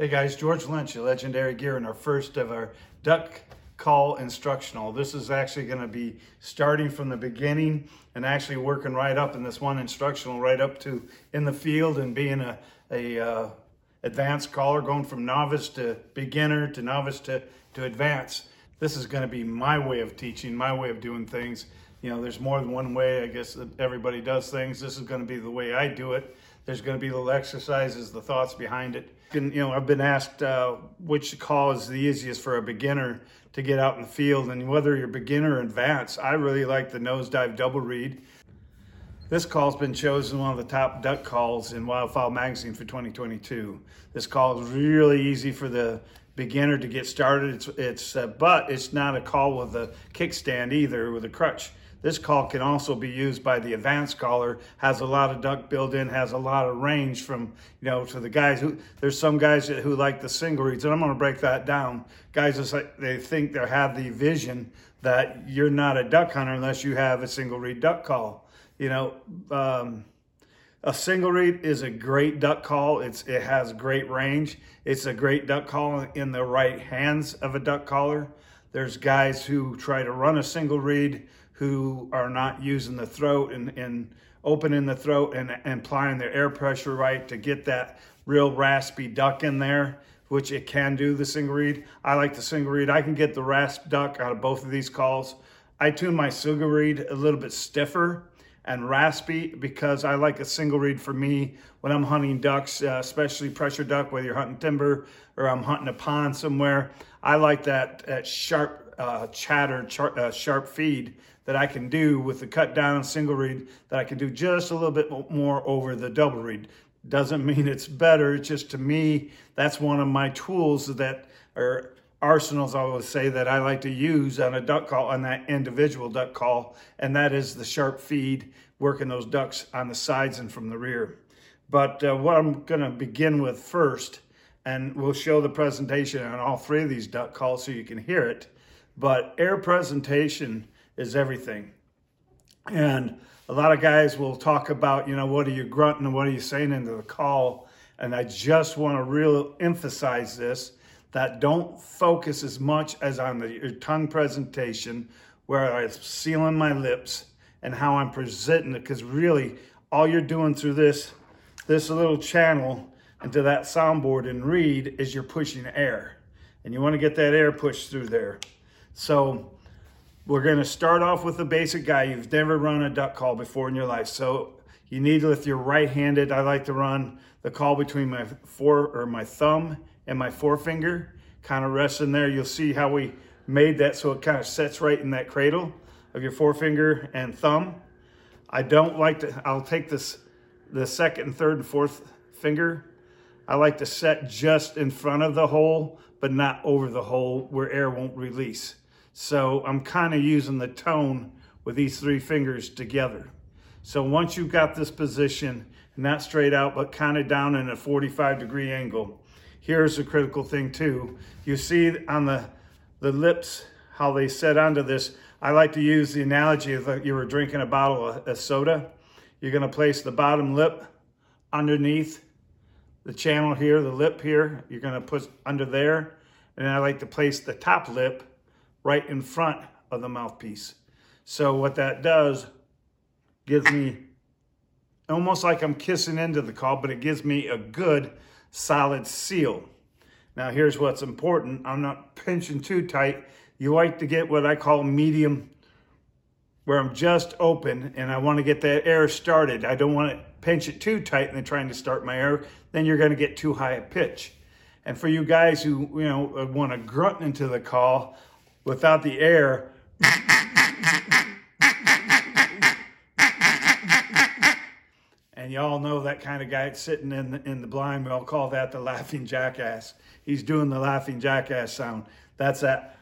Hey guys, George Lynch, a legendary gear, in our first of our duck call instructional. This is actually going to be starting from the beginning and actually working right up in this one instructional, right up to in the field and being a, a uh, advanced caller, going from novice to beginner to novice to, to advanced. This is going to be my way of teaching, my way of doing things. You know, there's more than one way, I guess, that everybody does things. This is going to be the way I do it. There's going to be little exercises, the thoughts behind it. And, you know, I've been asked uh, which call is the easiest for a beginner to get out in the field. And whether you're beginner or advanced, I really like the nosedive double reed. This call's been chosen one of the top duck calls in Wildfowl Magazine for 2022. This call is really easy for the beginner to get started. It's, it's uh, but it's not a call with a kickstand either, with a crutch. This call can also be used by the advanced caller, has a lot of duck built in, has a lot of range from, you know, to the guys who, there's some guys who like the single reeds, and I'm gonna break that down. Guys, like they think they have the vision that you're not a duck hunter unless you have a single reed duck call. You know, um, a single reed is a great duck call. It's it has great range. It's a great duck call in the right hands of a duck caller. There's guys who try to run a single reed who are not using the throat and, and opening the throat and, and applying their air pressure right to get that real raspy duck in there, which it can do the single reed. I like the single reed. I can get the rasp duck out of both of these calls. I tune my single reed a little bit stiffer and raspy because I like a single reed for me when I'm hunting ducks, uh, especially pressure duck, whether you're hunting timber or I'm hunting a pond somewhere. I like that, that sharp uh, chatter, char, uh, sharp feed that I can do with the cut down single reed that I can do just a little bit more over the double reed. Doesn't mean it's better. It's just to me, that's one of my tools that are arsenals, I would say, that I like to use on a duck call, on that individual duck call, and that is the sharp feed, working those ducks on the sides and from the rear. But uh, what I'm going to begin with first, and we'll show the presentation on all three of these duck calls so you can hear it, but air presentation is everything. And a lot of guys will talk about, you know, what are you grunting and what are you saying into the call? And I just want to real emphasize this that don't focus as much as on the tongue presentation where I'm sealing my lips and how I'm presenting it because really all you're doing through this this little channel into that soundboard and reed is you're pushing air and you want to get that air pushed through there. So we're going to start off with the basic guy. You've never run a duck call before in your life. So you need if you're right-handed, I like to run the call between my four or my thumb and my forefinger, kind of rest in there. You'll see how we made that so it kind of sets right in that cradle of your forefinger and thumb. I don't like to, I'll take this, the second third and fourth finger. I like to set just in front of the hole, but not over the hole where air won't release. So I'm kind of using the tone with these three fingers together. So once you've got this position, not straight out, but kind of down in a 45 degree angle, here's a critical thing too. You see on the, the lips, how they set onto this. I like to use the analogy of like you were drinking a bottle of, of soda. You're gonna place the bottom lip underneath the channel here, the lip here. You're gonna put under there. And I like to place the top lip right in front of the mouthpiece. So what that does gives me almost like I'm kissing into the call, but it gives me a good solid seal. Now here's what's important. I'm not pinching too tight. You like to get what I call medium, where I'm just open and I want to get that air started. I don't want to pinch it too tight and then trying to start my air. Then you're going to get too high a pitch. And for you guys who, you know, want to grunt into the call, without the air. and y'all know that kind of guy sitting in the, in the blind. We'll call that the laughing jackass. He's doing the laughing jackass sound. That's that.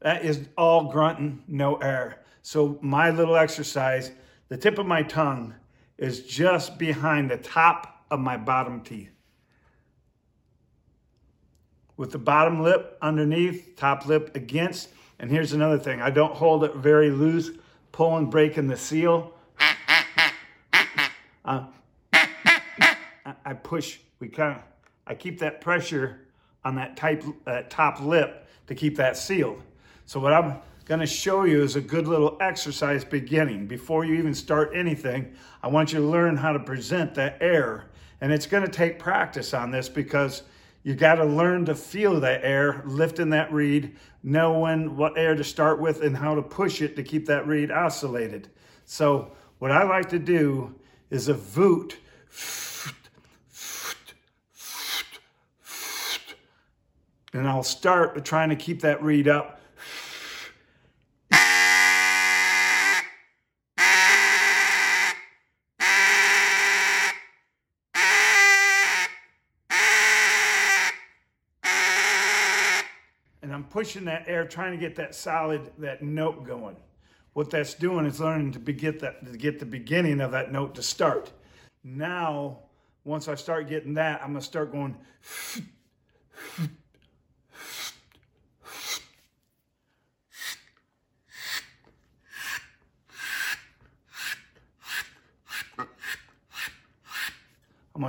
that is all grunting, no air. So my little exercise, the tip of my tongue is just behind the top of my bottom teeth with the bottom lip underneath, top lip against. And here's another thing. I don't hold it very loose, pulling, breaking the seal. Uh, I push, we kind of I keep that pressure on that type, uh, top lip to keep that sealed. So what I'm gonna show you is a good little exercise beginning. Before you even start anything, I want you to learn how to present that air. And it's gonna take practice on this because you gotta learn to feel that air, lifting that reed, knowing what air to start with and how to push it to keep that reed oscillated. So what I like to do is a voot And I'll start with trying to keep that reed up. And I'm pushing that air, trying to get that solid, that note going. What that's doing is learning to get that to get the beginning of that note to start. Now, once I start getting that, I'm gonna start going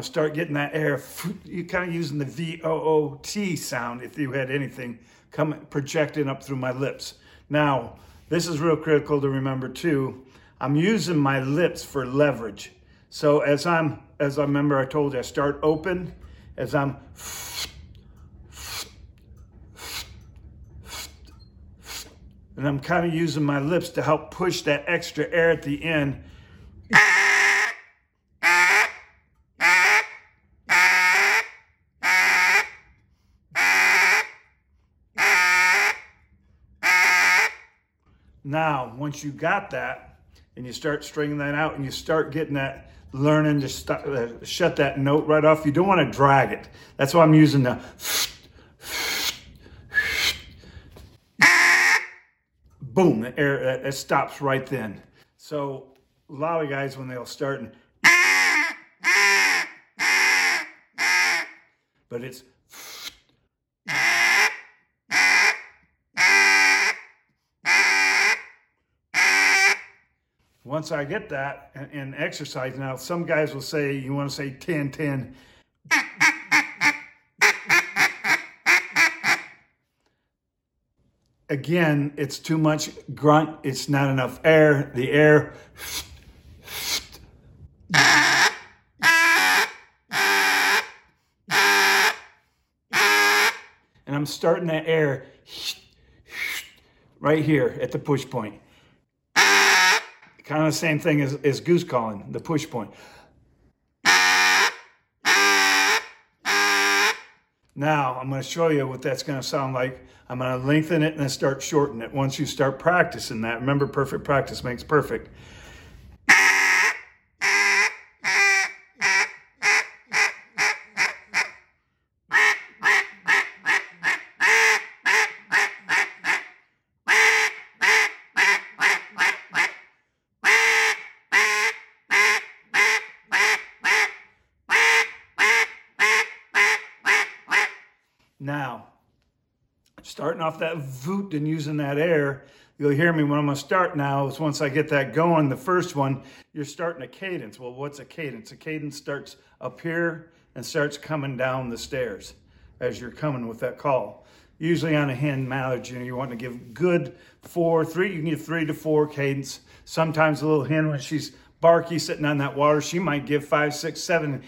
Start getting that air. You're kind of using the V-O-O-T sound if you had anything coming projecting up through my lips. Now, this is real critical to remember too. I'm using my lips for leverage. So as I'm, as I remember I told you, I start open, as I'm and I'm kind of using my lips to help push that extra air at the end Now, once you got that, and you start stringing that out, and you start getting that, learning to st- uh, shut that note right off, you don't want to drag it. That's why I'm using the. Boom, the air it stops right then. So a lot of guys when they'll start and but it's once I get that and, exercise, now some guys will say, you want to say 10, 10. Again, it's too much grunt. It's not enough air. The air. And I'm starting that air right here at the push point. Kind of the same thing as, as goose calling, the push point. Now, I'm going to show you what that's going to sound like. I'm going to lengthen it and then start shortening it once you start practicing that. Remember, perfect practice makes perfect. Off that voot and using that air, you'll hear me when I'm gonna start now is once I get that going, the first one, you're starting a cadence. Well, what's a cadence? A cadence starts up here and starts coming down the stairs as you're coming with that call. Usually on a hen mallard, you know, you want to give good four, three, you can give three to four cadence. Sometimes a little hen, when she's barky sitting on that water, she might give five, six, seven,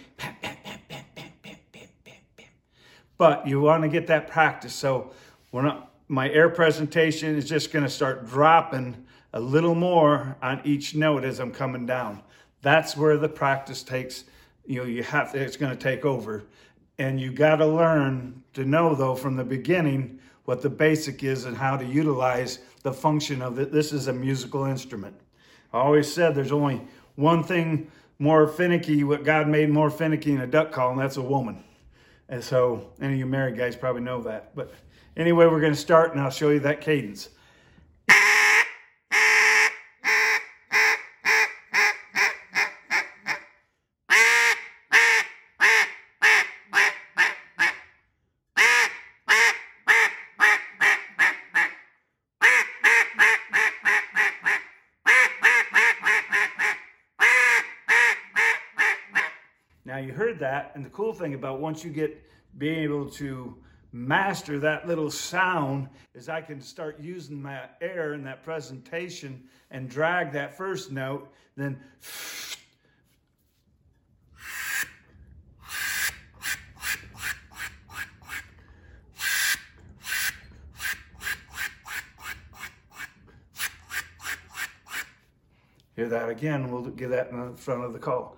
but you want to get that practice. So we're I, my air presentation is just going to start dropping a little more on each note as I'm coming down. That's where the practice takes, you know, you have to, it's going to take over. And you got to learn to know though from the beginning what the basic is and how to utilize the function of it. This is a musical instrument. I always said there's only one thing more finicky, what God made more finicky in a duck call, and that's a woman. And so any of you married guys probably know that. But anyway, we're going to start and I'll show you that cadence. Heard that, and the cool thing about once you get being able to master that little sound is I can start using my air in that presentation and drag that first note, then Hear that again, we'll get that in the front of the call.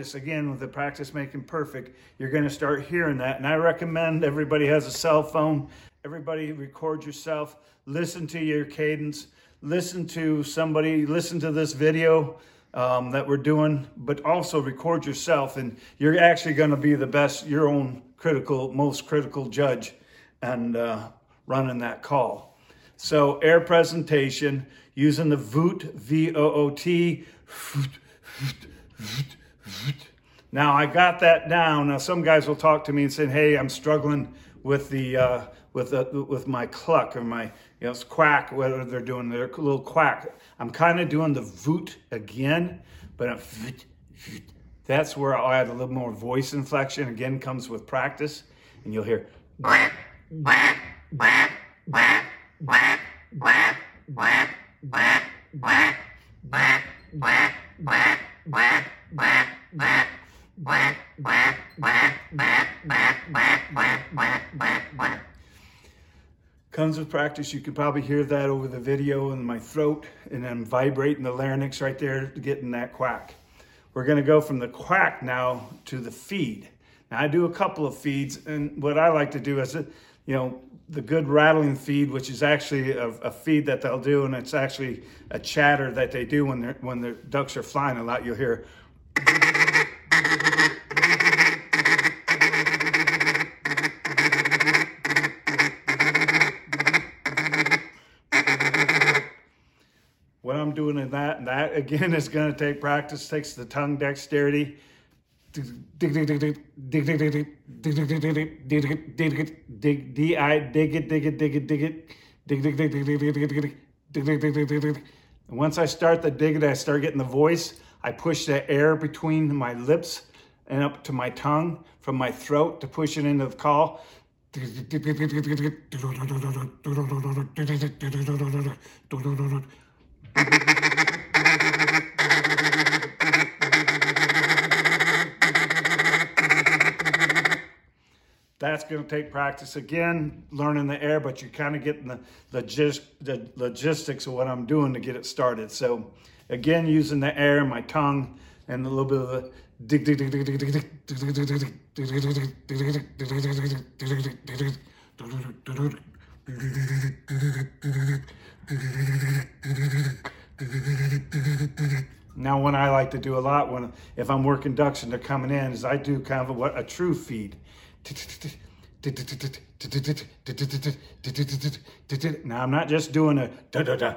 Practice, again, with the practice making perfect, you're going to start hearing that. And I recommend everybody has a cell phone. Everybody record yourself. Listen to your cadence listen to somebody, listen to this video um, that we're doing, but also record yourself, and you're actually going to be the best, your own critical, most critical judge, and uh, running that call. So air presentation using the VOOT, V-O-O-T. Now I got that down. Now some guys will talk to me and say, "Hey, I'm struggling with the uh, with the, with my cluck or my you know, quack, whether they're doing their little quack. I'm kind of doing the voot again, but I'm, that's where I'll add a little more voice inflection. Again, comes with practice, and you'll hear. Comes with practice. You can probably hear that over the video in my throat, and I'm vibrating the larynx right there to get in that quack. We're going to go from the quack now to the feed. Now I do a couple of feeds, and what I like to do is, you know, the good rattling feed, which is actually a, a, feed that they'll do, and it's actually a chatter that they do when when their ducks are flying a lot. You'll hear. What I'm doing in that. And that again is going to take practice, takes the tongue dexterity. And once I start the dig it I start getting the voice. I push the air between my lips and up to my tongue from my throat to push it into the call that's going to take practice again, learning the air, but you're kind of getting the, the, the logistics of what I'm doing to get it started. So again, using the air, my tongue, and a little bit of the now, one I like to do a lot when if I'm working ducks and they're coming in is I do kind of a, what a true feed. Now I'm not just doing a da da da.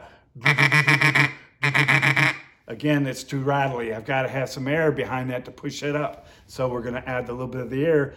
Again, it's too rattly. I've got to have some air behind that to push it up. So we're going to add a little bit of the air.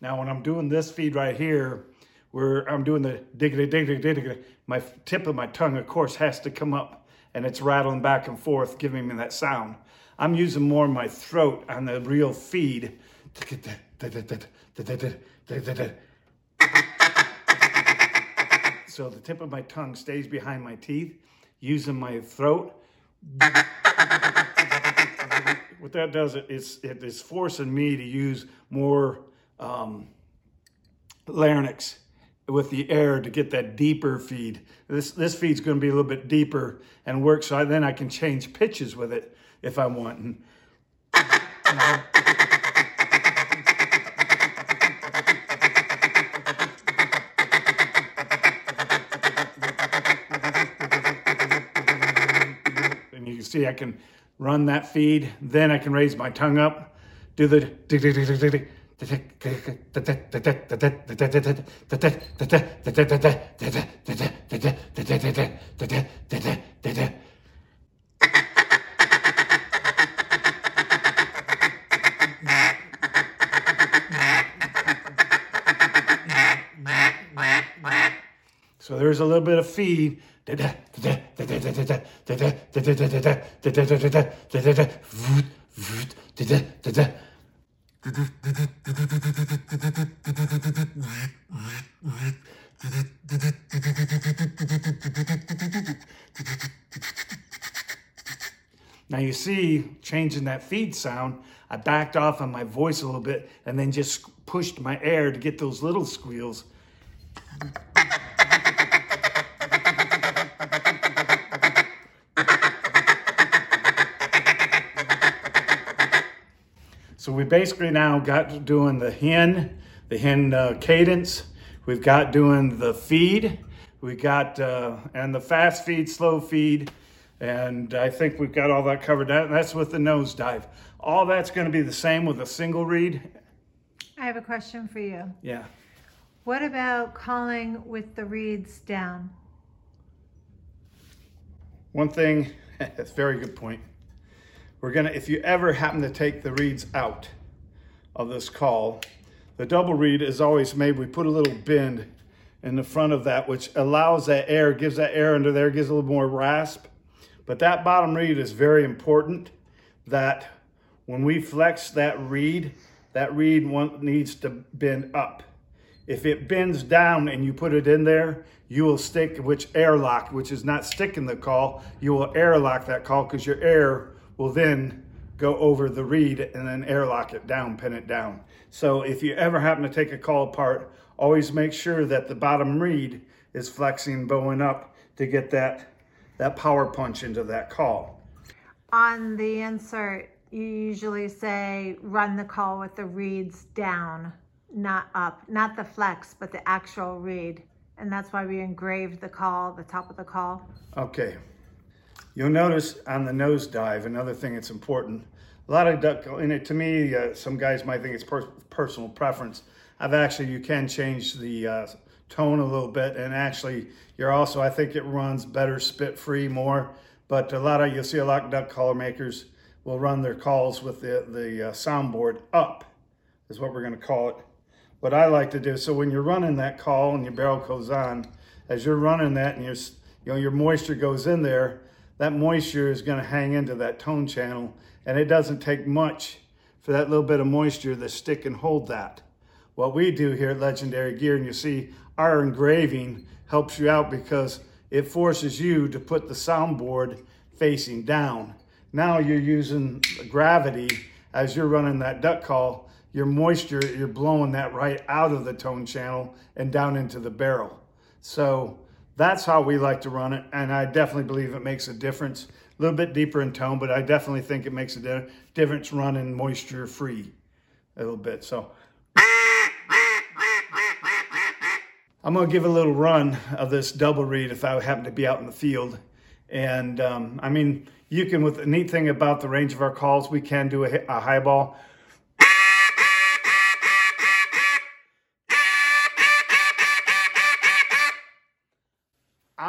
Now, when I'm doing this feed right here, where I'm doing the diggity diggity diggity, my tip of my tongue, of course, has to come up and it's rattling back and forth, giving me that sound. I'm using more my throat on the real feed. So the tip of my tongue stays behind my teeth, using my throat. What that does, it's, it is forcing me to use more um, larynx with the air to get that deeper feed. This, this feed's gonna be a little bit deeper and work so I, then I can change pitches with it if I want. And, and you can see I can run that feed, then I can raise my tongue up, do the So there's a little bit of feed. Now you see, changing that feed sound, I backed off on my voice a little bit and then just pushed my air to get those little squeals. So we basically now got doing the hen, the hen uh, cadence. We've got doing the feed. We got, uh, and the fast feed, slow feed. And I think we've got all that covered. That, that's with the nosedive. All that's going to be the same with a single reed. I have a question for you. Yeah. What about calling with the reeds down? One thing, that's a very good point. We're gonna, if you ever happen to take the reeds out of this call, the double reed is always made, we put a little bend in the front of that, which allows that air, gives that air under there, gives a little more rasp. But that bottom reed is very important that when we flex that reed, that reed one needs to bend up. If it bends down and you put it in there, you will stick, which airlock, which is not sticking the call, you will airlock that call because your air will then go over the reed and then airlock it down, pin it down. So if you ever happen to take a call apart, always make sure that the bottom reed is flexing, bowing up to get that, that power punch into that call. On the insert, you usually say run the call with the reeds down, not up, not the flex, but the actual reed. And that's why we engraved the call, the top of the call. Okay. You'll notice on the nose dive, another thing that's important. A lot of duck, in it to me, uh, some guys might think it's per personal preference. I've actually, you can change the uh, tone a little bit, and actually, you're also, I think it runs better spit free more. But a lot of, you'll see a lot of duck collar makers will run their calls with the, the uh, soundboard up, is what we're going to call it. What I like to do, so when you're running that call and your barrel goes on, as you're running that and your, you know, your moisture goes in there, that moisture is going to hang into that tone channel and it doesn't take much for that little bit of moisture to stick and hold that. What we do here at Legendary Gear, and you see our engraving helps you out because it forces you to put the soundboard facing down. Now you're using gravity as you're running that duck call, your moisture, you're blowing that right out of the tone channel and down into the barrel. So that's how we like to run it, and I definitely believe it makes a difference. A little bit deeper in tone, but I definitely think it makes a difference running moisture free a little bit. So I'm gonna give a little run of this double reed if I happen to be out in the field. And um, I mean, you can, with the neat thing about the range of our calls, we can do a, a high ball.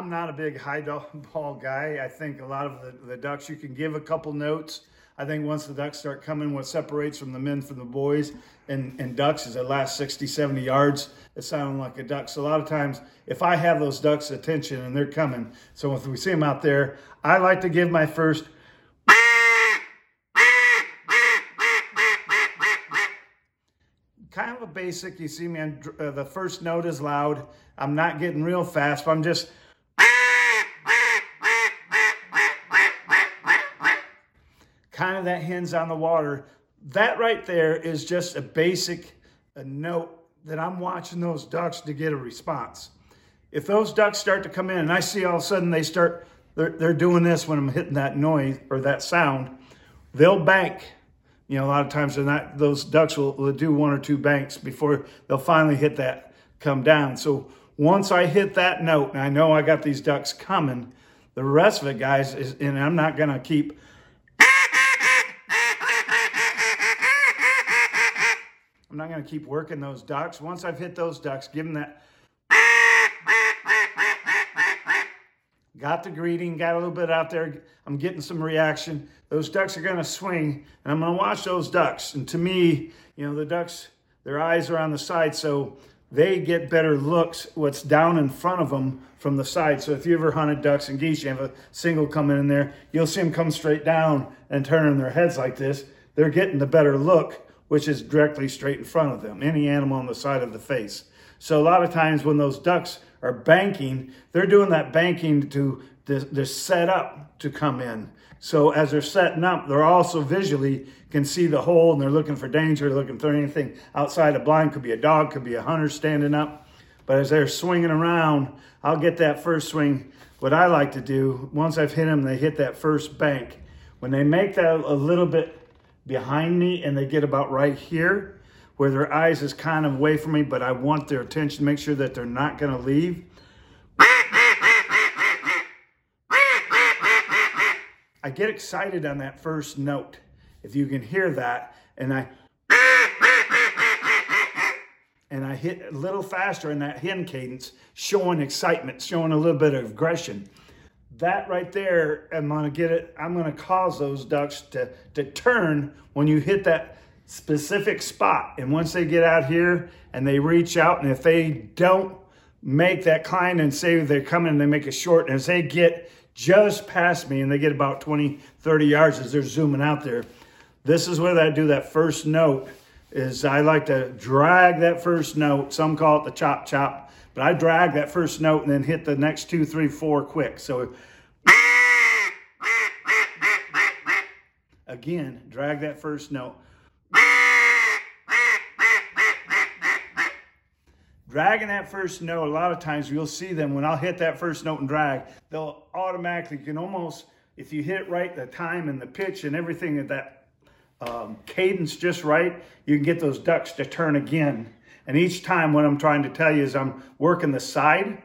I'm not a big high ball guy. I think a lot of the, the ducks, you can give a couple notes. I think once the ducks start coming, what separates from the men from the boys and, and ducks is the last 60, 70 yards, it sounding like a duck. So a lot of times, if I have those ducks' attention and they're coming, so if we see them out there, I like to give my first kind of a basic. You see me, on, uh, the first note is loud. I'm not getting real fast, but I'm just kind of that hens on the water. That right there is just a basic a note that I'm watching those ducks to get a response. If those ducks start to come in and I see all of a sudden they start, they're, they're doing this when I'm hitting that noise or that sound, they'll bank. You know, a lot of times they're not, those ducks will, will do one or two banks before they'll finally hit that come down. So once I hit that note and I know I got these ducks coming, the rest of it, guys, is, and I'm not going to keep I'm not going to keep working those ducks. Once I've hit those ducks, give them that. Got the greeting, got a little bit out there. I'm getting some reaction. Those ducks are going to swing, and I'm going to watch those ducks. And to me, you know, the ducks, their eyes are on the side, so they get better looks what's down in front of them from the side. So if you ever hunted ducks and geese, you have a single coming in there, you'll see them come straight down and turning their heads like this. They're getting the better look, which is directly straight in front of them, any animal on the side of the face. So a lot of times when those ducks are banking, they're doing that banking to, they're set up to come in. So as they're setting up, they're also visually can see the hole and they're looking for danger, looking for anything outside a blind. Could be a dog, could be a hunter standing up. But as they're swinging around, I'll get that first swing. What I like to do, once I've hit them, they hit that first bank. When they make that a little bit behind me and they get about right here, where their eyes is kind of away from me, but I want their attention, make sure that they're not gonna leave. I get excited on that first note. If you can hear that, and I and I hit a little faster in that hen cadence, showing excitement, showing a little bit of aggression. That right there, I'm gonna get it, I'm gonna cause those ducks to, to turn when you hit that specific spot. And once they get out here and they reach out, and if they don't make that climb and say they're coming and they make it short, and as they get just past me and they get about 20, 30 yards as they're zooming out there. This is where I do that first note is I like to drag that first note. Some call it the chop chop, but I drag that first note and then hit the next two, three, four quick. So again, drag that first note. dragging that first note, a lot of times you'll see them when I'll hit that first note and drag, they'll automatically, you can almost, if you hit it right, the time and the pitch and everything of that um, cadence just right, you can get those ducks to turn again. And each time what I'm trying to tell you is I'm working the side.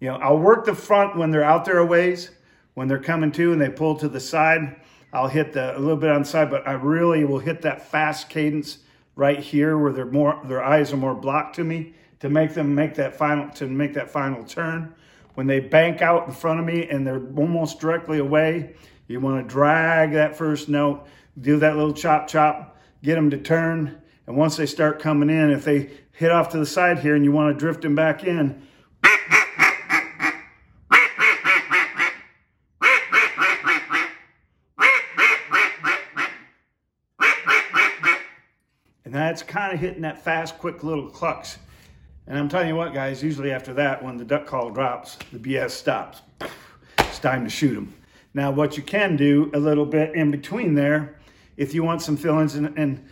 You know, I'll work the front when they're out there a ways. When they're coming to and they pull to the side, I'll hit the, a little bit on the side, but I really will hit that fast cadence right here where they're more, their eyes are more blocked to me to make them make that final to make that final turn. When they bank out in front of me and they're almost directly away, you want to drag that first note, do that little chop chop, get them to turn. And once they start coming in, if they hit off to the side here and you want to drift them back in, and that's kind of hitting that fast, quick little clucks. And I'm telling you what, guys, usually after that, when the duck call drops, the BS stops. It's time to shoot them. Now, what you can do a little bit in between there, if you want some fill-ins, and, and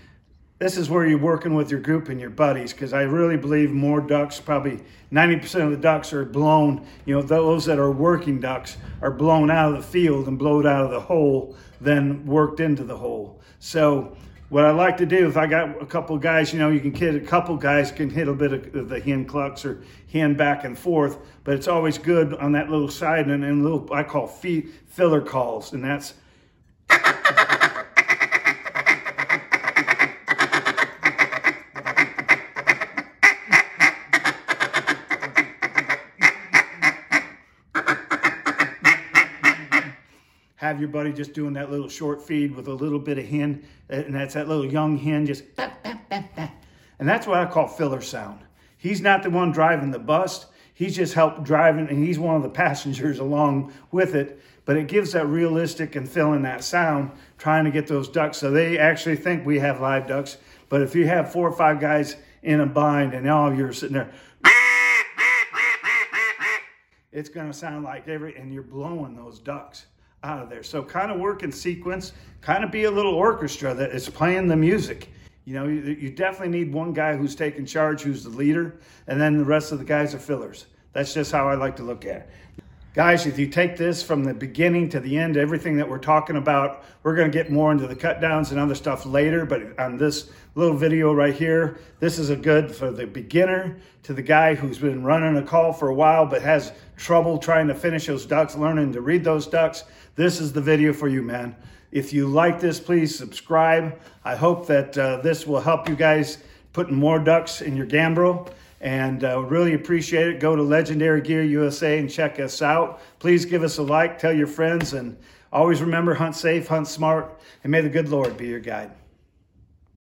this is where you're working with your group and your buddies, because I really believe more ducks, probably 90% of the ducks are blown, you know, those that are working ducks are blown out of the field and blown out of the hole than worked into the hole. So what I like to do, if I got a couple guys, you know, you can hit a couple guys can hit a bit of the hen clucks or hen back and forth, but it's always good on that little side and, and little I call feet filler calls, and that's have your buddy just doing that little short feed with a little bit of hen, uh, and that's that little young hen just, and that's what I call filler sound. He's not the one driving the bus. He's just helped driving, and he's one of the passengers along with it. But it gives that realistic and filling that sound, trying to get those ducks. So they actually think we have live ducks. But if you have four or five guys in a bind and all you're sitting there, it's going to sound like every, and you're blowing those ducks out of there. So kind of work in sequence, kind of be a little orchestra that is playing the music. You know, you, you definitely need one guy who's taking charge, who's the leader, and then the rest of the guys are fillers. That's just how I like to look at it. Guys, if you take this from the beginning to the end, everything that we're talking about, we're going to get more into the cut downs and other stuff later. But on this little video right here, this is a good for the beginner to the guy who's been running a call for a while but has trouble trying to finish those ducks, learning to read those ducks. This is the video for you, man. If you like this, please subscribe. I hope that uh, this will help you guys putting more ducks in your gambrel. And uh, really appreciate it. Go to Legendary Gear USA and check us out. Please give us a like, tell your friends, and always remember hunt safe, hunt smart, and may the good Lord be your guide.